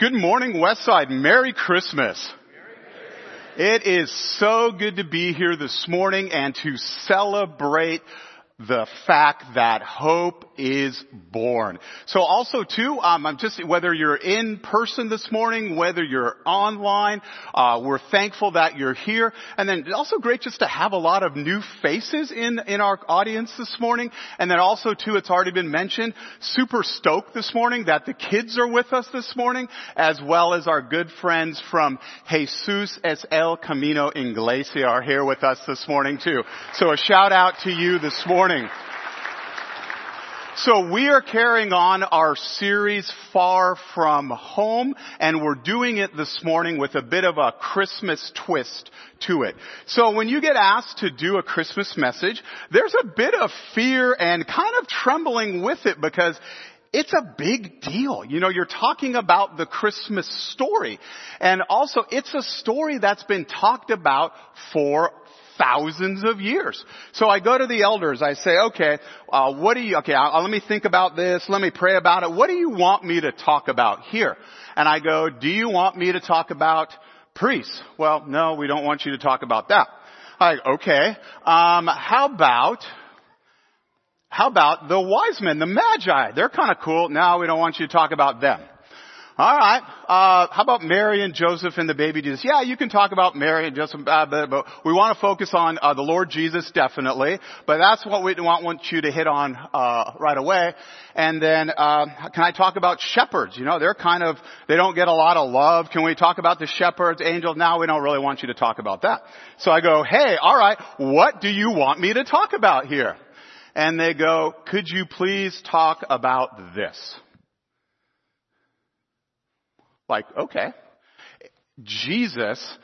Good morning, Westside. Merry Christmas. It is so good to be here this morning and to celebrate the fact that hope is born. So also too, um, I'm just whether you're in person this morning, whether you're online, uh, we're thankful that you're here, and then also great just to have a lot of new faces in in our audience this morning, and then also too, it's already been mentioned, super stoked this morning that the kids are with us this morning, as well as our good friends from Jesus es el Camino Iglesia are here with us this morning too. So a shout out to you this morning morning. So we are carrying on our series Far From Home and we're doing it this morning with a bit of a Christmas twist to it. So when you get asked to do a Christmas message, there's a bit of fear and kind of trembling with it because it's a big deal. You know, you're talking about the Christmas story. And also, it's a story that's been talked about for thousands of years. So I go to the elders. I say, okay, uh, what do you, okay, I'll, let me think about this. Let me pray about it. What do you want me to talk about here? And I go, do you want me to talk about priests? Well, no, we don't want you to talk about that. I, okay, um, how about, how about the wise men, the magi? They're kind of cool. Now we don't want you to talk about them. All right. Uh, how about Mary and Joseph and the baby Jesus? Yeah, you can talk about Mary and Joseph, uh, but, but, we want to focus on uh, the Lord Jesus definitely. But that's what we want, want you to hit on uh, right away. And then, uh, can I talk about shepherds? You know, they're kind of they don't get a lot of love. Can we talk about the shepherds, angels? Now we don't really want you to talk about that. So I go, hey, all right, what do you want me to talk about here? And they go, could you please talk about this? Like, okay. Jesus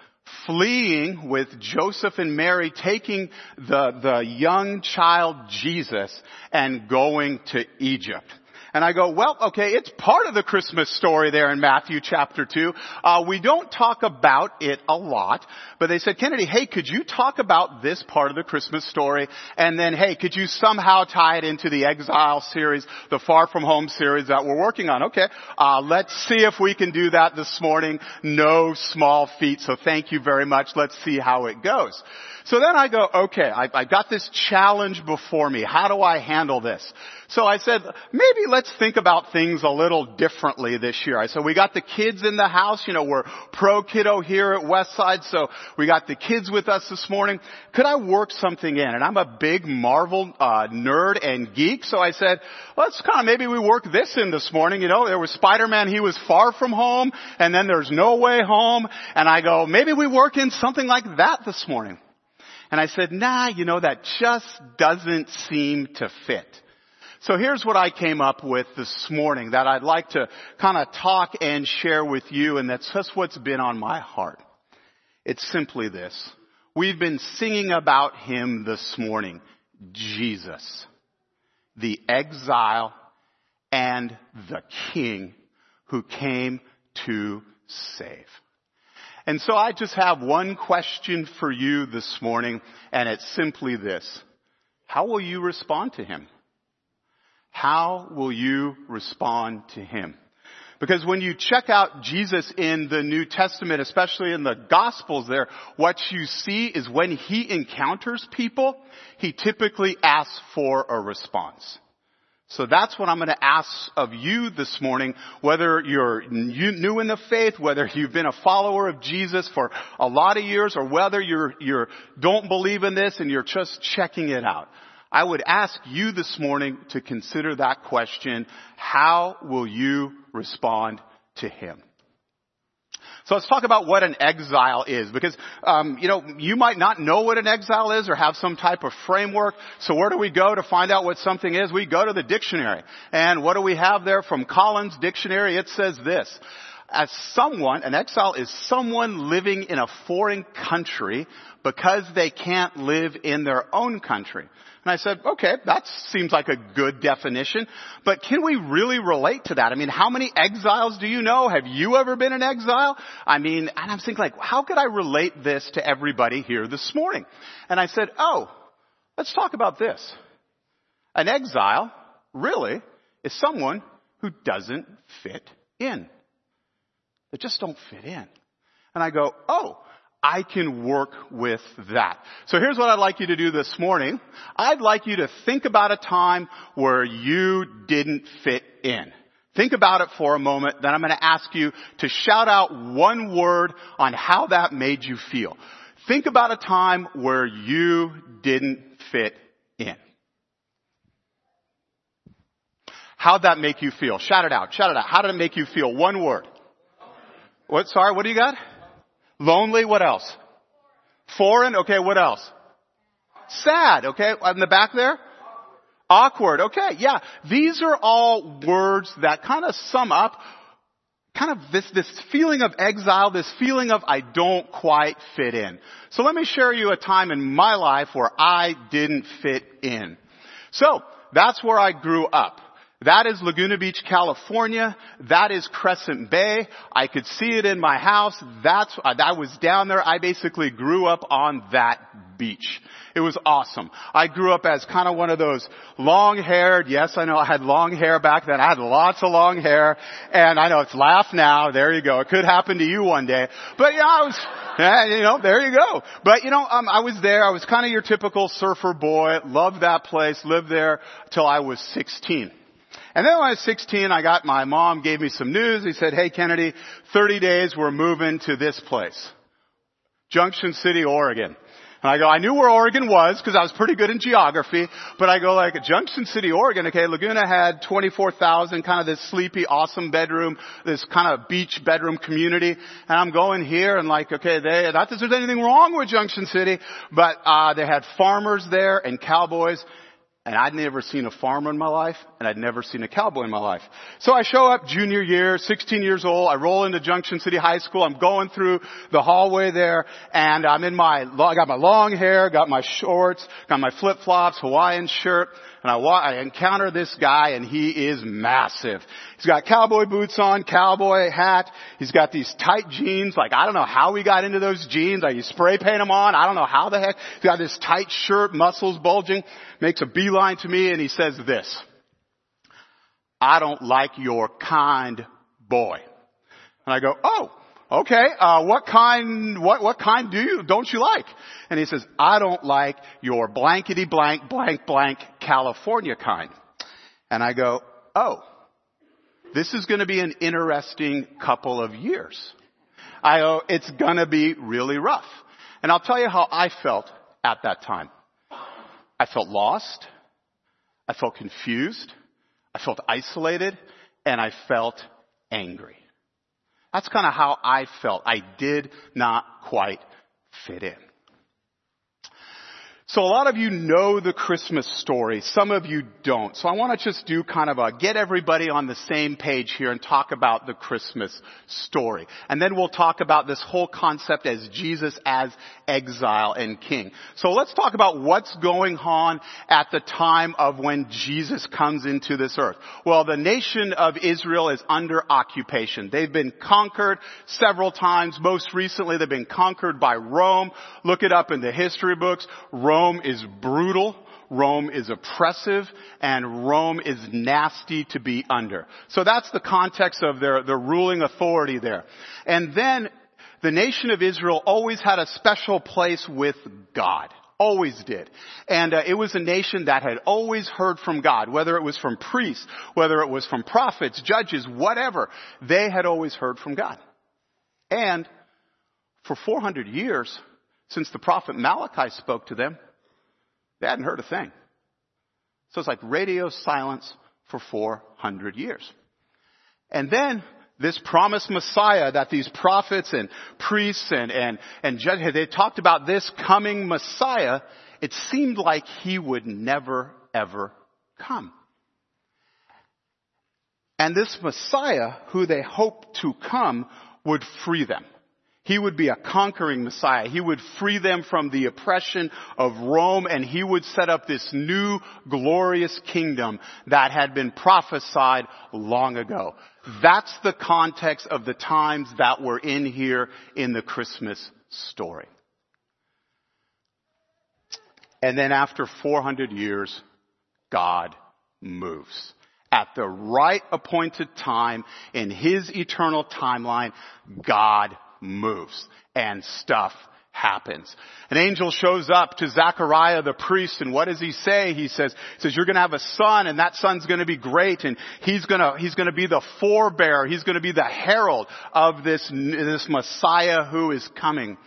fleeing with Joseph and Mary, taking the, the young child Jesus and going to Egypt. And I go, well, okay, it's part of the Christmas story there in Matthew chapter 2. Uh, we don't talk about it a lot, but they said, Kennedy, hey, could you talk about this part of the Christmas story? And then, hey, could you somehow tie it into the Exile series, the Far From Home series that we're working on? Okay, uh, let's see if we can do that this morning. No small feat, so thank you very much. Let's see how it goes. So then I go, okay, I, I got this challenge before me. How do I handle this? So I said, maybe let's think about things a little differently this year. Said, we got the kids in the house, you know, we're pro kiddo here at Westside, so we got the kids with us this morning. Could I work something in? And I'm a big Marvel uh, nerd and geek, so I said, let's kind of maybe we work this in this morning. You know, there was Spider-Man, he was far from home, and then there's No Way Home, and I go, maybe we work in something like that this morning. And I said, nah, you know, that just doesn't seem to fit. So here's what I came up with this morning that I'd like to kind of talk and share with you, and that's just what's been on my heart. It's simply this. We've been singing about Him this morning. Jesus. The exile and the King who came to save. And so I just have one question for you this morning, and it's simply this. How will you respond to Him? How will you respond to Him? Because when you check out Jesus in the New Testament, especially in the Gospels there, what you see is when He encounters people, He typically asks for a response. So that's what I'm going to ask of you this morning, whether you're new in the faith, whether you've been a follower of Jesus for a lot of years, or whether you're, you're don't believe in this and you're just checking it out. I would ask you this morning to consider that question, how will you respond to Him? So let's talk about what an exile is, because um, you know you might not know what an exile is or have some type of framework. So where do we go to find out what something is? We go to the dictionary, and what do we have there from Collins Dictionary? It says this: as someone, an exile is someone living in a foreign country because they can't live in their own country. And I said, okay, that seems like a good definition, but can we really relate to that? I mean, how many exiles do you know? Have you ever been in exile? I mean, and I'm thinking like, how could I relate this to everybody here this morning? And I said, oh, let's talk about this. An exile, really, is someone who doesn't fit in. That just don't fit in. And I go, oh, I can work with that. So here's what I'd like you to do this morning. I'd like you to think about a time where you didn't fit in. Think about it for a moment, then I'm going to ask you to shout out one word on how that made you feel. Think about a time where you didn't fit in. How'd that make you feel? Shout it out. Shout it out. How did it make you feel? One word. What, sorry, what do you got? Lonely, what else? Foreign, okay, what else? Sad, okay, in the back there? Awkward, okay, yeah. These are all words that kind of sum up kind of this, this feeling of exile, this feeling of I don't quite fit in. So let me share you a time in my life where I didn't fit in. So, that's where I grew up. That is Laguna Beach, California. That is Crescent Bay. I could see it in my house. That's, I was down there. I basically grew up on that beach. It was awesome. I grew up as kind of one of those long haired, yes I know I had long hair back then. I had lots of long hair and I know it's laugh now. There you go. It could happen to you one day. But yeah, I was, yeah, you know, there you go. But you know, um, I was there. I was kind of your typical surfer boy. Loved that place. Lived there till I was 16. And then when I was 16, I got my mom gave me some news. He said, hey Kennedy, 30 days we're moving to this place. Junction City, Oregon. And I go, I knew where Oregon was because I was pretty good in geography, but I go like Junction City, Oregon. Okay, Laguna had 24,000, kind of this sleepy, awesome bedroom, this kind of beach bedroom community. And I'm going here and like, okay, they, not that there's anything wrong with Junction City, but, uh, they had farmers there and cowboys and I'd never seen a farmer in my life, and I'd never seen a cowboy in my life. So I show up junior year, 16 years old, I roll into Junction City High School, I'm going through the hallway there, and I'm in my, I got my long hair, got my shorts, got my flip-flops, Hawaiian shirt, and I, I encounter this guy and he is massive. He's got cowboy boots on, cowboy hat. He's got these tight jeans. Like I don't know how he got into those jeans. Like you spray paint them on. I don't know how the heck. He's got this tight shirt, muscles bulging. Makes a beeline to me and he says this. I don't like your kind boy. And I go, oh, okay, uh, what kind, what, what kind do you, don't you like? And he says, I don't like your blankety blank, blank, blank California kind. And I go, oh, this is going to be an interesting couple of years. I go, it's going to be really rough. And I'll tell you how I felt at that time. I felt lost. I felt confused. I felt isolated and I felt angry. That's kind of how I felt. I did not quite fit in. So a lot of you know the Christmas story. Some of you don't. So I want to just do kind of a get everybody on the same page here and talk about the Christmas story. And then we'll talk about this whole concept as Jesus as exile and king. So let's talk about what's going on at the time of when Jesus comes into this earth. Well, the nation of Israel is under occupation. They've been conquered several times. Most recently, they've been conquered by Rome. Look it up in the history books. Rome Rome is brutal, Rome is oppressive, and Rome is nasty to be under. So that's the context of their, their ruling authority there. And then the nation of Israel always had a special place with God. Always did. And uh, it was a nation that had always heard from God, whether it was from priests, whether it was from prophets, judges, whatever. They had always heard from God. And for 400 years, since the prophet Malachi spoke to them, they hadn't heard a thing. So it's like radio silence for 400 years. And then this promised Messiah that these prophets and priests and, and, and judges, they talked about this coming Messiah, it seemed like he would never ever come. And this Messiah, who they hoped to come, would free them. He would be a conquering Messiah. He would free them from the oppression of Rome and he would set up this new glorious kingdom that had been prophesied long ago. That's the context of the times that we're in here in the Christmas story. And then after 400 years, God moves at the right appointed time in His eternal timeline, God moves and stuff happens. An angel shows up to Zechariah the priest and what does he say? He says, he says, you're gonna have a son and that son's gonna be great and he's gonna, he's gonna be the forebearer, he's gonna be the herald of this, this Messiah who is coming.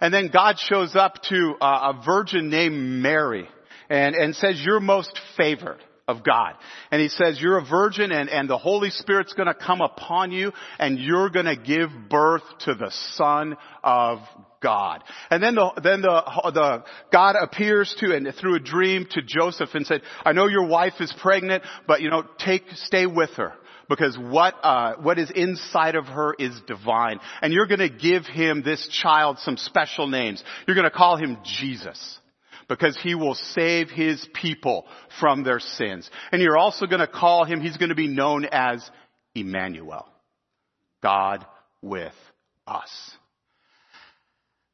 And then God shows up to a virgin named Mary and, and says, you're most favored of God. And he says, you're a virgin and, and the Holy Spirit's gonna come upon you and you're gonna give birth to the Son of God. And then the, then the, the, God appears to, and through a dream to Joseph and said, I know your wife is pregnant, but you know, take, stay with her. Because what, uh, what is inside of her is divine. And you're gonna give him, this child, some special names. You're gonna call him Jesus because he will save his people from their sins. And you're also going to call him, he's going to be known as Emmanuel. God with us.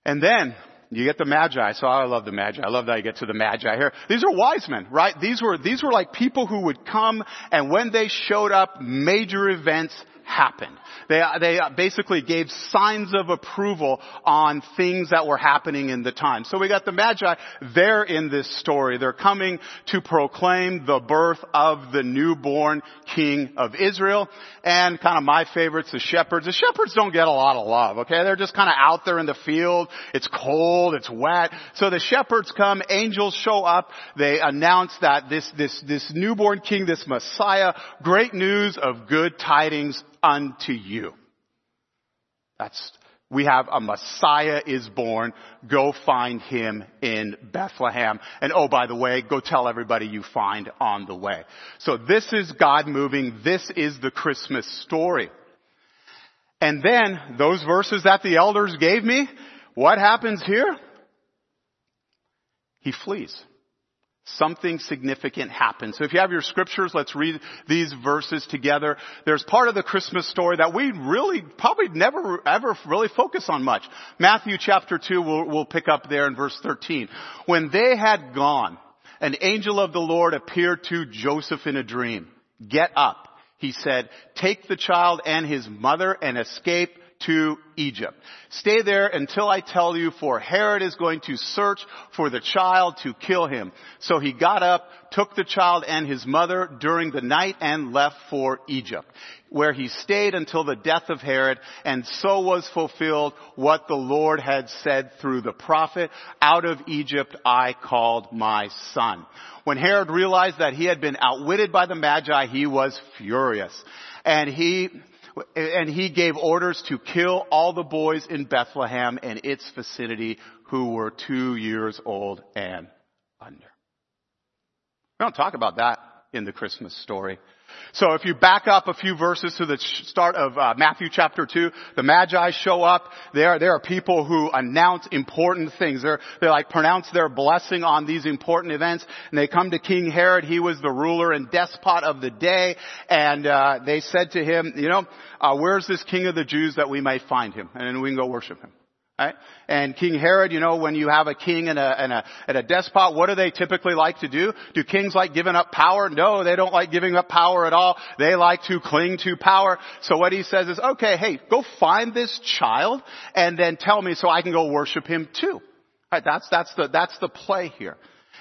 And then you get the Magi. So I love the Magi. I love that I get to the Magi here. These are wise men, right? These were, these were like people who would come and when they showed up, major events happened. They, they basically gave signs of approval on things that were happening in the time. So we got the Magi, they're in this story. They're coming to proclaim the birth of the newborn king of Israel. And kind of my favorites, the shepherds. The shepherds don't get a lot of love, okay? They're just kind of out there in the field. It's cold, it's wet. So the shepherds come, angels show up, they announce that this, this, this newborn king, this Messiah, great news of good tidings unto you. That's, we have a Messiah is born. Go find him in Bethlehem. And oh, by the way, go tell everybody you find on the way. So this is God moving. This is the Christmas story. And then those verses that the elders gave me, what happens here? He flees something significant happens. So if you have your scriptures, let's read these verses together. There's part of the Christmas story that we really probably never ever really focus on much. Matthew chapter 2, we'll, we'll pick up there in verse 13. When they had gone, an angel of the Lord appeared to Joseph in a dream. Get up. He said, take the child and his mother and escape to Egypt. Stay there until I tell you for Herod is going to search for the child to kill him. So he got up, took the child and his mother during the night and left for Egypt, where he stayed until the death of Herod and so was fulfilled what the Lord had said through the prophet, out of Egypt I called my son. When Herod realized that he had been outwitted by the Magi, he was furious. And he and he gave orders to kill all the boys in Bethlehem and its vicinity who were two years old and under. We don't talk about that in the Christmas story. So if you back up a few verses to the start of uh, Matthew chapter 2, the Magi show up. There, there are people who announce important things. They're, they like pronounce their blessing on these important events. And they come to King Herod. He was the ruler and despot of the day. And uh, they said to him, you know, uh, where's this king of the Jews that we may find him? And we can go worship him. Right? And King Herod, you know, when you have a king and a, and a, and a despot, what do they typically like to do? Do kings like giving up power? No, they don't like giving up power at all. They like to cling to power. So what he says is, okay, hey, go find this child and then tell me so I can go worship him too. Right? That's, that's the, that's the play here.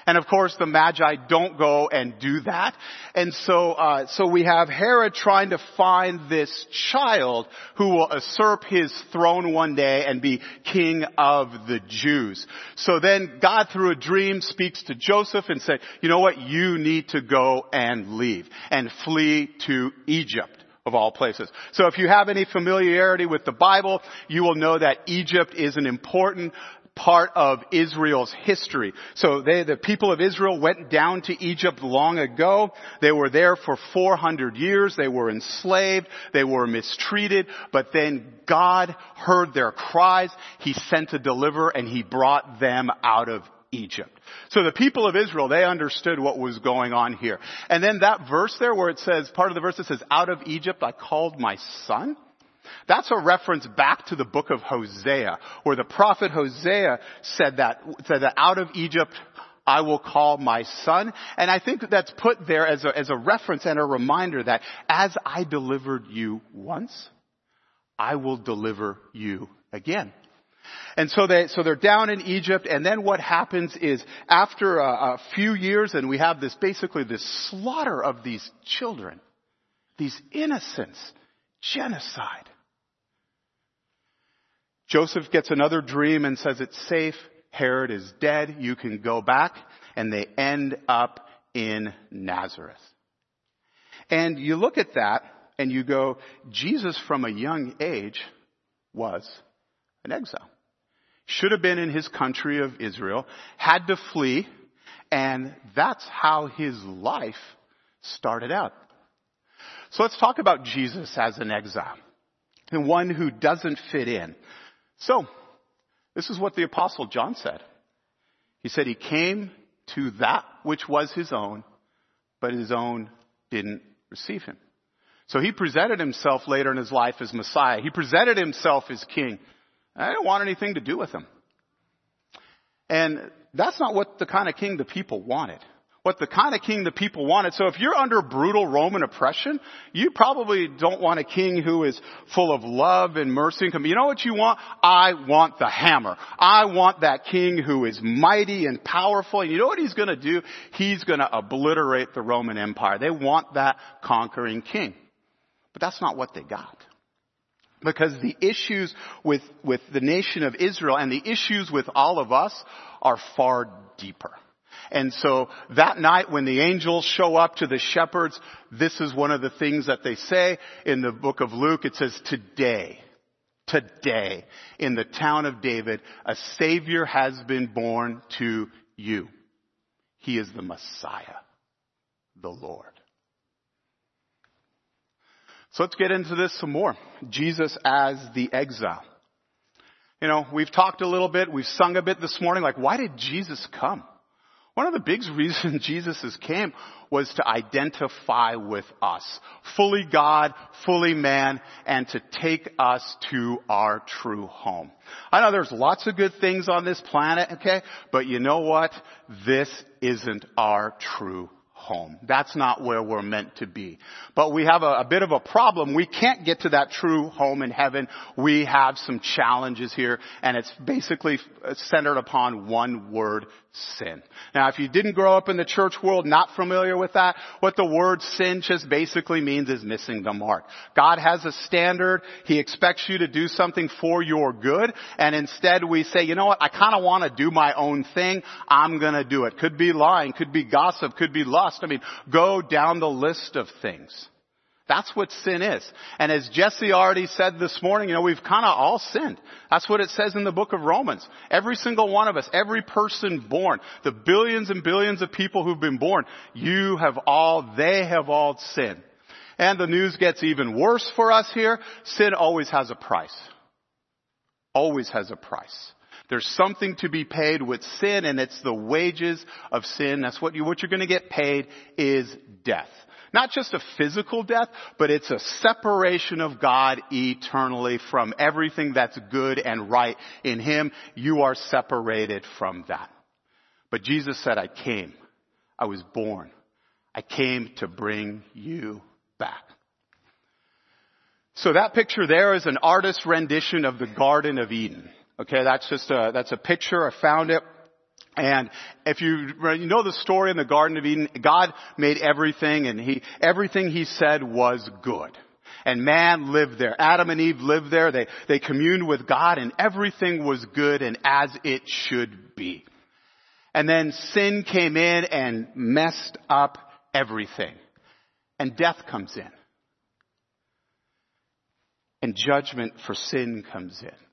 And of course, the Magi don't go and do that. And so, uh, so we have Herod trying to find this child who will usurp his throne one day and be king of the Jews. So then God through a dream speaks to Joseph and said, you know what? You need to go and leave and flee to Egypt of all places. So if you have any familiarity with the Bible, you will know that Egypt is an important part of Israel's history. So they, the people of Israel went down to Egypt long ago. They were there for 400 years. They were enslaved. They were mistreated. But then God heard their cries. He sent a deliverer and he brought them out of Egypt. So the people of Israel, they understood what was going on here. And then that verse there where it says, part of the verse that says, out of Egypt I called my son. That's a reference back to the book of Hosea, where the prophet Hosea said that, said that out of Egypt I will call my son. And I think that's put there as a, as a reference and a reminder that as I delivered you once, I will deliver you again. And so they, so they're down in Egypt, and then what happens is after a, a few years, and we have this basically this slaughter of these children, these innocents, genocide. Joseph gets another dream and says it's safe. Herod is dead. You can go back. And they end up in Nazareth. And you look at that and you go, Jesus from a young age was an exile. Should have been in his country of Israel, had to flee, and that's how his life started out. So let's talk about Jesus as an exile and one who doesn't fit in. So, this is what the apostle John said. He said he came to that which was his own, but his own didn't receive him. So he presented himself later in his life as Messiah. He presented himself as king. I didn't want anything to do with him. And that's not what the kind of king the people wanted what the kind of king the people wanted. So if you're under brutal Roman oppression, you probably don't want a king who is full of love and mercy. and compassion. You know what you want? I want the hammer. I want that king who is mighty and powerful. And you know what he's going to do? He's going to obliterate the Roman Empire. They want that conquering king. But that's not what they got. Because the issues with, with the nation of Israel and the issues with all of us are far deeper. And so that night when the angels show up to the shepherds, this is one of the things that they say in the book of Luke. It says, today, today, in the town of David, a savior has been born to you. He is the Messiah, the Lord. So let's get into this some more. Jesus as the exile. You know, we've talked a little bit, we've sung a bit this morning, like why did Jesus come? One of the big reasons Jesus came was to identify with us. Fully God, fully man, and to take us to our true home. I know there's lots of good things on this planet, okay? But you know what? This isn't our true home. That's not where we're meant to be. But we have a, a, bit of a problem. We can't get to that true home in heaven. We have some challenges here, and it's basically centered upon one word, sin. Now, if you didn't grow up in the church world, not familiar with that, what the word sin just basically means is missing the mark. God has a standard. He expects you to do something for your good, and instead we say, you know what, I kind of want to do my own thing. I'm gonna do it. Could be lying, could be gossip, could be lust. I mean, go down the list of things. That's what sin is. And as Jesse already said this morning, you know, we've kind of all sinned. That's what it says in the book of Romans. Every single one of us, every person born, the billions and billions of people who've been born, you have all, they have all sinned. And the news gets even worse for us here. Sin always has a price. Always has a price. There's something to be paid with sin and it's the wages of sin. That's what you, what you're going to get paid is death. Not just a physical death, but it's a separation of God eternally from everything that's good and right in Him. You are separated from that. But Jesus said, I came. I was born. I came to bring you back. So that picture there is an artist's rendition of the Garden of Eden. Okay, that's just a, that's a picture. I found it. And if you, you know the story in the Garden of Eden, God made everything and he, everything he said was good. And man lived there. Adam and Eve lived there. They, they communed with God and everything was good and as it should be. And then sin came in and messed up everything. And death comes in. And judgment for sin comes in.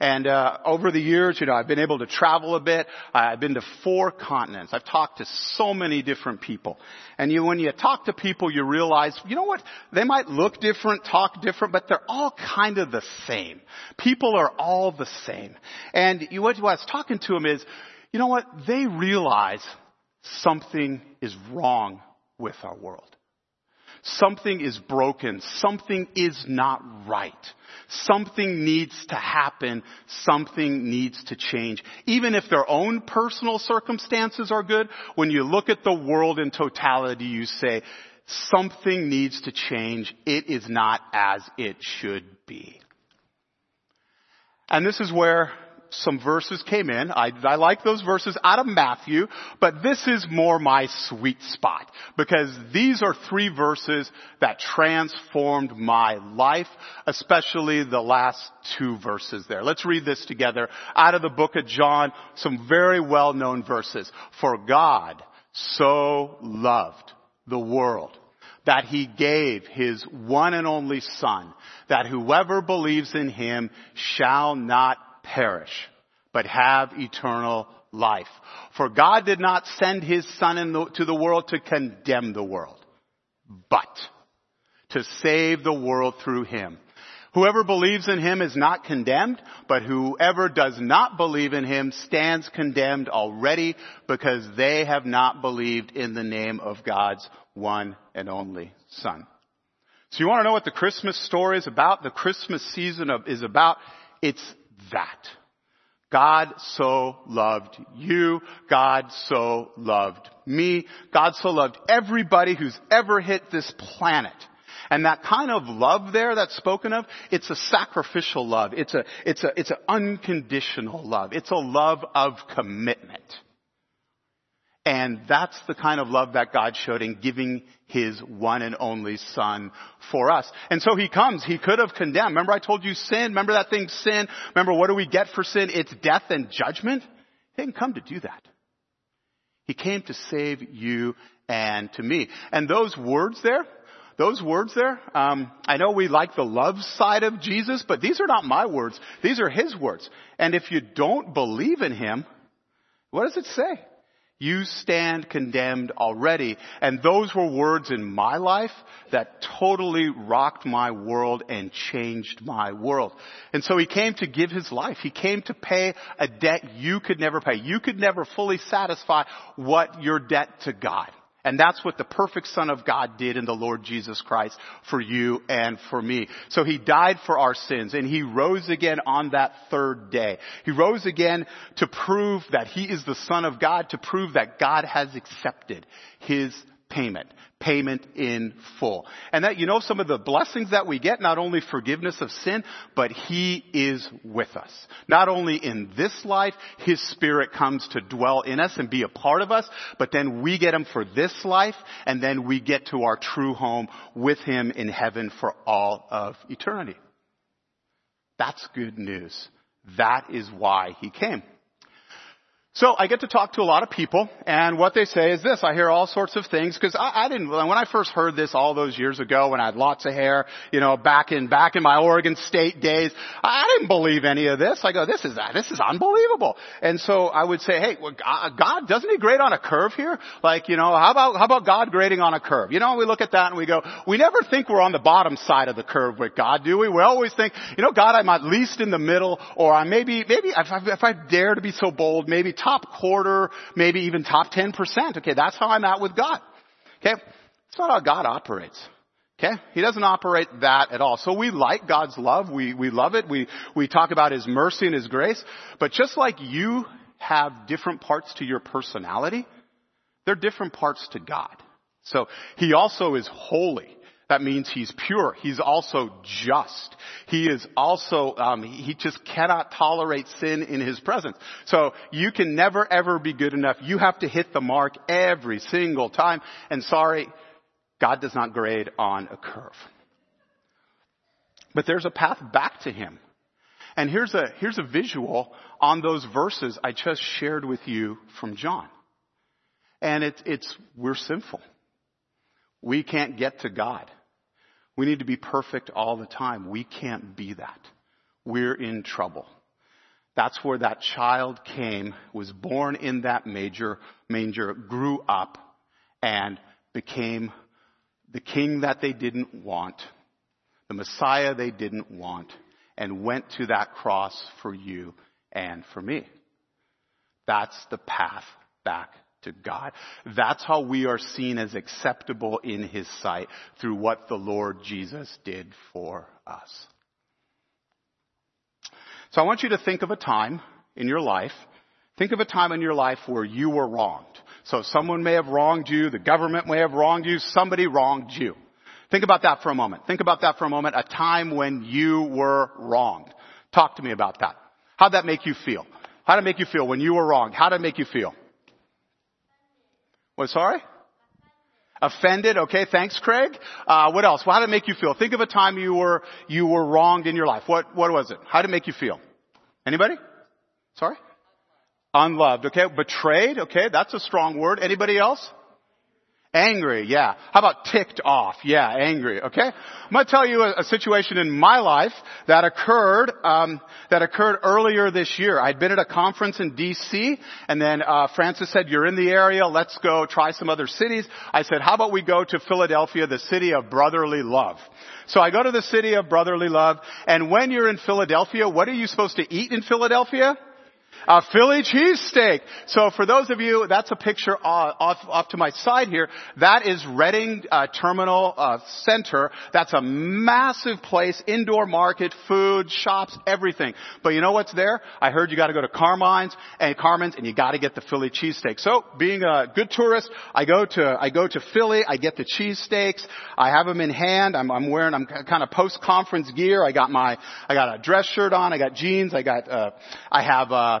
And uh, over the years, you know, I've been able to travel a bit. I've been to four continents. I've talked to so many different people. And you, when you talk to people, you realize, you know what? They might look different, talk different, but they're all kind of the same. People are all the same. And you, what I was talking to them is, you know what? They realize something is wrong with our world. Something is broken. Something is not right. Something needs to happen. Something needs to change. Even if their own personal circumstances are good, when you look at the world in totality, you say, something needs to change. It is not as it should be. And this is where some verses came in. I, I like those verses out of Matthew, but this is more my sweet spot because these are three verses that transformed my life, especially the last two verses there. Let's read this together out of the book of John, some very well known verses. For God so loved the world that he gave his one and only son, that whoever believes in him shall not perish, but have eternal life. For God did not send his son into the world to condemn the world, but to save the world through him. Whoever believes in him is not condemned, but whoever does not believe in him stands condemned already because they have not believed in the name of God's one and only son. So you want to know what the Christmas story is about? The Christmas season of, is about? It's that. God so loved you. God so loved me. God so loved everybody who's ever hit this planet. And that kind of love there that's spoken of, it's a sacrificial love. It's a, it's a, it's an unconditional love. It's a love of commitment. And that's the kind of love that God showed in giving His one and only Son for us. And so He comes. He could have condemned. Remember I told you sin? Remember that thing sin? Remember what do we get for sin? It's death and judgment. He didn't come to do that. He came to save you and to me. And those words there, those words there, um, I know we like the love side of Jesus, but these are not my words. These are His words. And if you don't believe in Him, what does it say? You stand condemned already. And those were words in my life that totally rocked my world and changed my world. And so he came to give his life. He came to pay a debt you could never pay. You could never fully satisfy what your debt to God. And that's what the perfect Son of God did in the Lord Jesus Christ for you and for me. So He died for our sins and He rose again on that third day. He rose again to prove that He is the Son of God, to prove that God has accepted His payment. Payment in full. And that, you know, some of the blessings that we get, not only forgiveness of sin, but He is with us. Not only in this life, His Spirit comes to dwell in us and be a part of us, but then we get Him for this life, and then we get to our true home with Him in heaven for all of eternity. That's good news. That is why He came. So I get to talk to a lot of people, and what they say is this. I hear all sorts of things because I, I, didn't. When I first heard this all those years ago, when I had lots of hair, you know, back in back in my Oregon State days, I didn't believe any of this. I go, this is this is unbelievable. And so I would say, hey, well, God doesn't He grade on a curve here? Like, you know, how about how about God grading on a curve? You know, we look at that and we go, we never think we're on the bottom side of the curve with God, do we? We always think, you know, God, I'm at least in the middle, or I maybe maybe if I, if I dare to be so bold, maybe top quarter, maybe even top 10%. Okay, that's how I'm at with God. Okay? It's not how God operates. Okay? He doesn't operate that at all. So we like God's love. We, we love it. We, we talk about His mercy and His grace. But just like you have different parts to your personality, there are different parts to God. So He also is holy. That means he's pure. He's also just. He is also, um, he just cannot tolerate sin in his presence. So you can never ever be good enough. You have to hit the mark every single time. And sorry, God does not grade on a curve. But there's a path back to him. And here's a, here's a visual on those verses I just shared with you from John. And it's, it's, we're sinful. We can't get to God. We need to be perfect all the time. We can't be that. We're in trouble. That's where that child came, was born in that major, manger, grew up, and became the king that they didn't want, the Messiah they didn't want, and went to that cross for you and for me. That's the path back to God. That's how we are seen as acceptable in His sight through what the Lord Jesus did for us. So I want you to think of a time in your life, think of a time in your life where you were wronged. So someone may have wronged you, the government may have wronged you, somebody wronged you. Think about that for a moment. Think about that for a moment, a time when you were wronged. Talk to me about that. How'd that make you feel? How'd it make you feel when you were wronged? How'd it make you feel? What, sorry? Offended. Okay, thanks, Craig. Uh, what else? Well, how did it make you feel? Think of a time you were you were wronged in your life. What what was it? How did it make you feel? Anybody? Sorry. Unloved. Okay, betrayed. Okay, that's a strong word. Anybody else? Angry, yeah. How about ticked off? Yeah, angry. Okay, I'm going to tell you a, a, situation in my life that occurred um, that occurred earlier this year. I'd been at a conference in D.C. and then uh, Francis said, "You're in the area. Let's go try some other cities." I said, "How about we go to Philadelphia, the city of brotherly love?" So I go to the city of brotherly love, and when you're in Philadelphia, what are you supposed to eat in Philadelphia? A Philly cheesesteak. So for those of you, that's a picture off, off to my side here. That is Reading uh, Terminal uh, Center. That's a massive place, indoor market, food, shops, everything. But you know what's there? I heard you got to go to Carmine's and Carmen's, and you got to get the Philly cheesesteak. So being a good tourist, I go to I go to Philly. I get the cheesesteaks. I have them in hand. I'm, I'm wearing I'm kind of post conference gear. I got my I got a dress shirt on. I got jeans. I got uh, I have. Uh,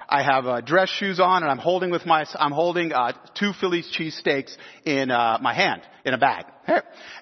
I have uh, dress shoes on, and I'm holding with my I'm holding uh, two Philly's cheesesteaks in uh, my hand in a bag.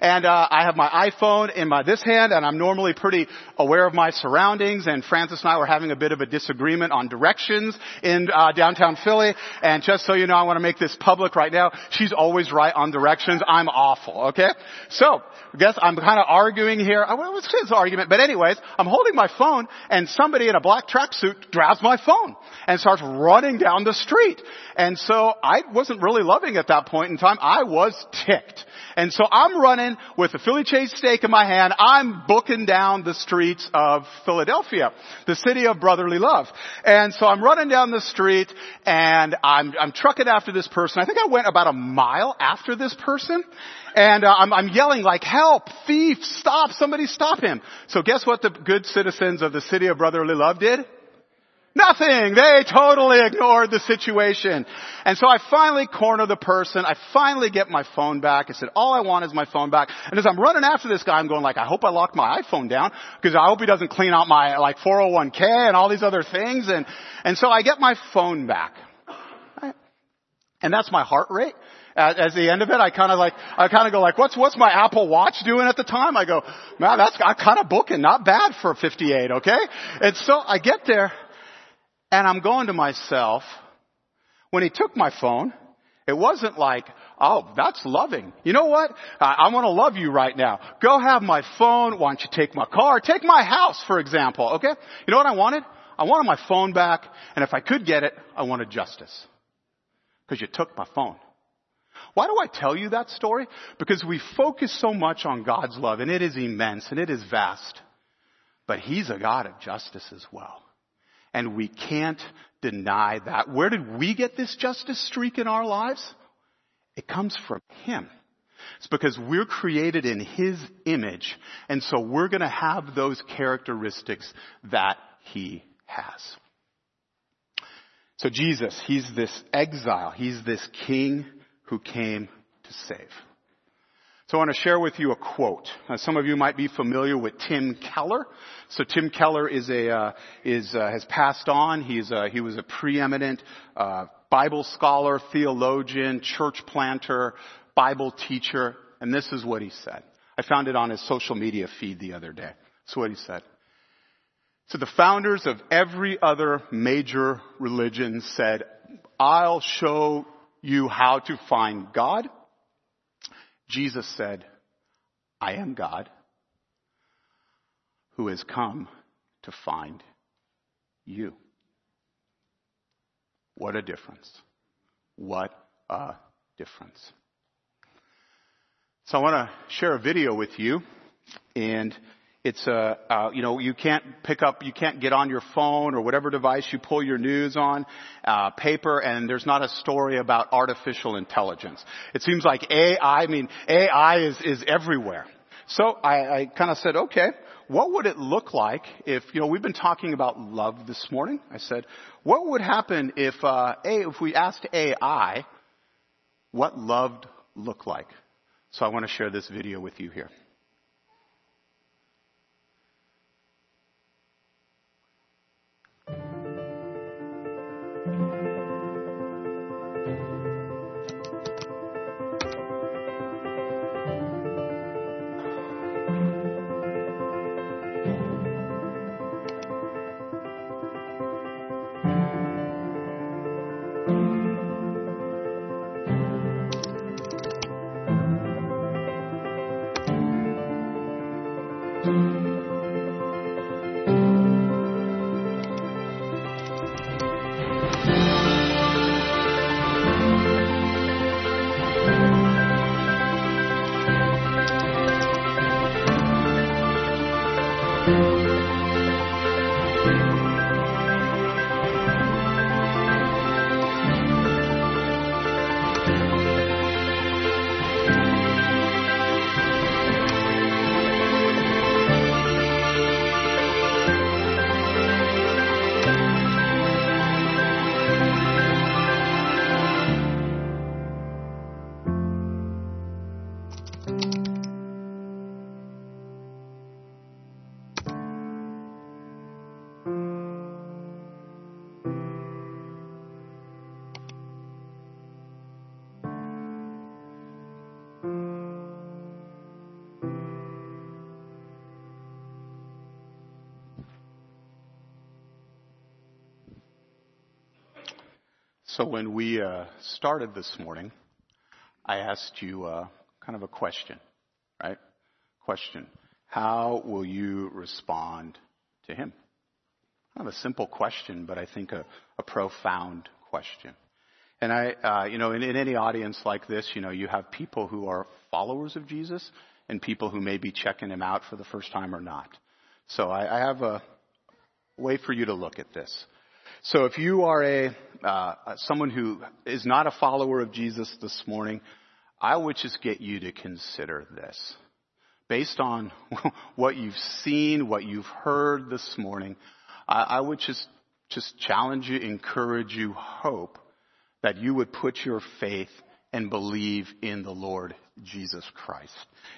And uh, I have my iPhone in my this hand, and I'm normally pretty aware of my surroundings. And Francis and I were having a bit of a disagreement on directions in uh, downtown Philly. And just so you know, I want to make this public right now. She's always right on directions. I'm awful. Okay, so I guess I'm kind of arguing here. I was his argument, but anyways, I'm holding my phone, and somebody in a black tracksuit grabs my phone and starts running down the street. And so I wasn't really loving at that point in time. I was ticked. And so I'm running with a Philly cheesesteak in my hand. I'm booking down the streets of Philadelphia, the city of brotherly love. And so I'm running down the street and I'm, I'm trucking after this person. I think I went about a mile after this person. And uh, I'm, I'm yelling like, help, thief, stop, somebody stop him. So guess what the good citizens of the city of brotherly love did? Nothing. They totally ignored the situation. And so I finally corner the person. I finally get my phone back. I said, all I want is my phone back. And as I'm running after this guy, I'm going like, I hope I locked my iPhone down because I hope he doesn't clean out my like 401k and all these other things. And, and so I get my phone back. And that's my heart rate. At, at the end of it, I kind of like, I kind of go like, what's, what's my Apple Watch doing at the time? I go, man, that's, I'm kind of booking, not bad for 58, okay? And so I get there and I'm going to myself, when he took my phone, it wasn't like, oh, that's loving. You know what? I, I want to love you right now. Go have my phone. Why don't you take my car? Take my house, for example. Okay? You know what I wanted? I wanted my phone back, and if I could get it, I wanted justice. Because you took my phone. Why do I tell you that story? Because we focus so much on God's love, and it is immense, and it is vast. But He's a God of justice as well. And we can't deny that. Where did we get this justice streak in our lives? It comes from Him. It's because we're created in His image, and so we're gonna have those characteristics that He has. So Jesus, He's this exile. He's this King who came to save. So I want to share with you a quote. Some of you might be familiar with Tim Keller. So Tim Keller is a uh, is uh, has passed on. He's uh, he was a preeminent uh, Bible scholar, theologian, church planter, Bible teacher, and this is what he said. I found it on his social media feed the other day. That's what he said. So the founders of every other major religion said, "I'll show you how to find God." Jesus said, I am God who has come to find you. What a difference. What a difference. So I want to share a video with you and It's a, uh, you know, you can't pick up, you can't get on your phone or whatever device you pull your news on, uh, paper, and there's not a story about artificial intelligence. It seems like AI, I mean, AI is, is everywhere. So I, I kind of said, okay, what would it look like if, you know, we've been talking about love this morning. I said, what would happen if, uh, A, if we asked AI what loved looked like? So I want to share this video with you here. So when we uh, started this morning, I asked you uh, kind of a question, right? Question. How will you respond to him? Kind of a simple question, but I think a, a profound question. And I, uh, you know, in, in any audience like this, you know, you have people who are followers of Jesus and people who may be checking him out for the first time or not. So I, I have a way for you to look at this. So if you are a uh, someone who is not a follower of Jesus this morning, I would just get you to consider this. Based on what you've seen, what you've heard this morning, I, I would just just challenge you, encourage you, hope that you would put your faith and believe in the Lord Jesus Christ.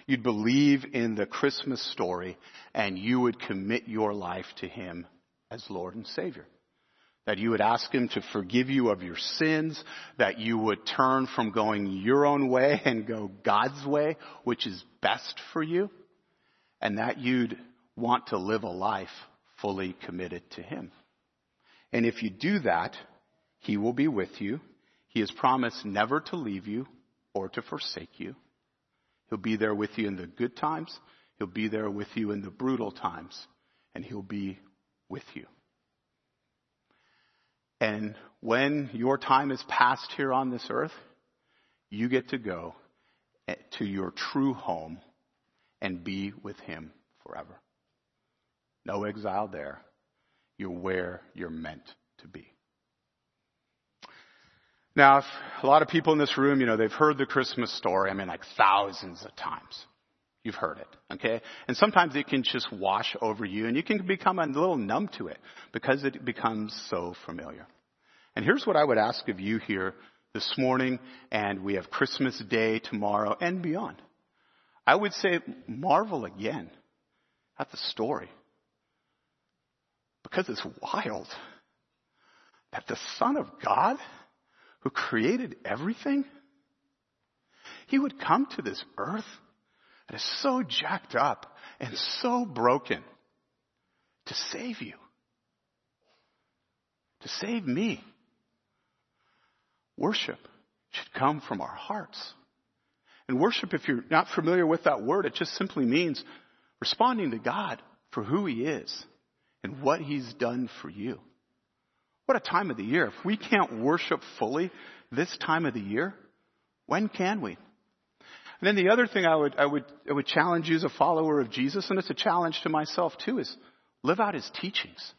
You'd believe in the Christmas story and you would commit your life to Him as Lord and Savior. That you would ask Him to forgive you of your sins, that you would turn from going your own way and go God's way, which is best for you, and that you'd want to live a life fully committed to Him. And if you do that, He will be with you. He has promised never to leave you or to forsake you. He'll be there with you in the good times. He'll be there with you in the brutal times. And He'll be with you. And when your time is passed here on this earth, you get to go eh, to your true home and be with Him forever. No exile there. You're where you're meant to be. Now, a lot of people in this room, you know, they've heard the Christmas story, I mean, like thousands of times. You've heard it, okay? And sometimes it can just wash over you and you can become a little numb to it because it becomes so familiar. And here's what I would ask of you here this morning, and we have Christmas Day tomorrow and beyond. I would say marvel again at the story. Because it's wild that the Son of God, who created everything, he would come to this earth is so jacked up and so broken to save you, to save me. Worship should come from our hearts. And worship, if you're not familiar with that word, it just simply means responding to God for who He is and what He's done for you. What a time of the year. If we can't worship fully this time of the year, when can we? And then the other thing I would, I would, I would challenge you as a follower of Jesus, and it's a challenge to myself too, is live out his teachings.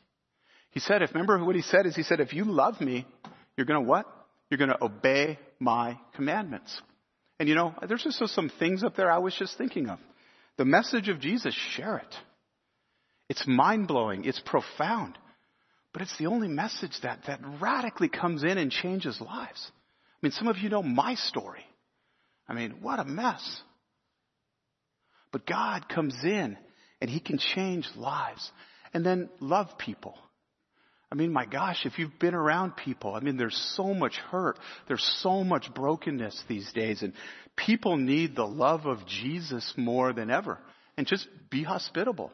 He said, if remember what he said is he said, if you love me, you're gonna what? You're gonna obey my commandments. And you know, there's just some things up there I was just thinking of. The message of Jesus, share it. It's mind blowing. It's profound. But it's the only message that, that radically comes in and changes lives. I mean, some of you know my story. I mean, what a mess. But God comes in and He can change lives. And then love people. I mean, my gosh, if you've been around people, I mean, there's so much hurt. There's so much brokenness these days. And people need the love of Jesus more than ever. And just be hospitable.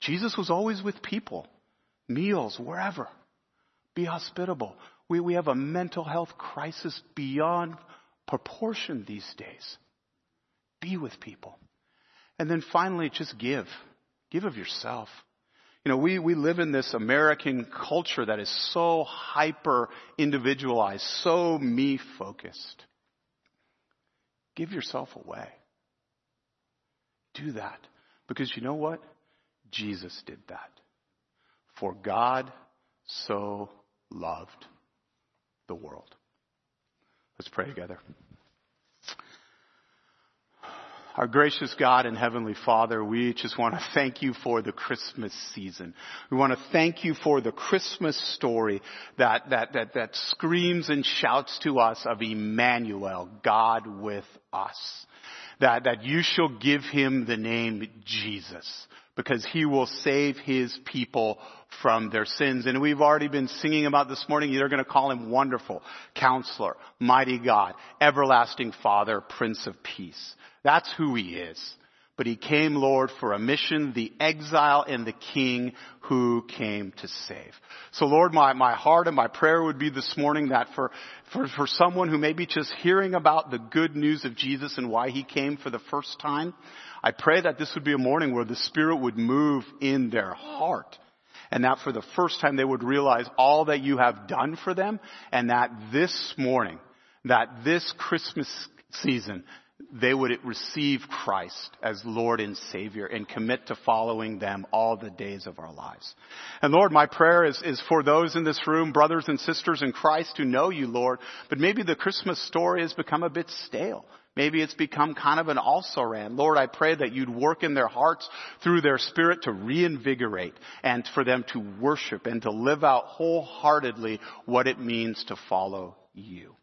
Jesus was always with people meals, wherever. Be hospitable. We, we have a mental health crisis beyond proportion these days. Be with people. And then finally, just give. Give of yourself. You know, we, we live in this American culture that is so hyper individualized, so me focused. Give yourself away. Do that. Because you know what? Jesus did that. For God so loved the world. Let's pray together. Our gracious God and Heavenly Father, we just want to thank you for the Christmas season. We want to thank you for the Christmas story that, that, that, that screams and shouts to us of Emmanuel, God with us. That, that you shall give him the name Jesus because he will save his people from their sins. And we've already been singing about this morning, they're going to call him wonderful, counselor, mighty God, everlasting father, prince of peace. That's who he is. But he came, Lord, for a mission, the exile and the king who came to save. So Lord, my, my heart and my prayer would be this morning that for, for, for someone who may be just hearing about the good news of Jesus and why he came for the first time, I pray that this would be a morning where the Spirit would move in their heart. And that for the first time they would realize all that you have done for them and that this morning, that this Christmas season, they would receive Christ as Lord and Savior and commit to following them all the days of our lives. And Lord, my prayer is, is for those in this room, brothers and sisters in Christ who know you, Lord, but maybe the Christmas story has become a bit stale. Maybe it's become kind of an also ran. Lord, I pray that you'd work in their hearts through their spirit to reinvigorate and for them to worship and to live out wholeheartedly what it means to follow you.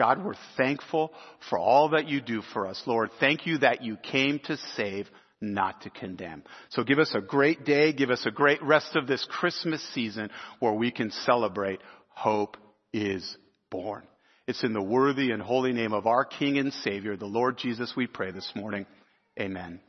God, we're thankful for all that you do for us. Lord, thank you that you came to save, not to condemn. So give us a great day. Give us a great rest of this Christmas season where we can celebrate hope is born. It's in the worthy and holy name of our King and Savior, the Lord Jesus, we pray this morning. Amen.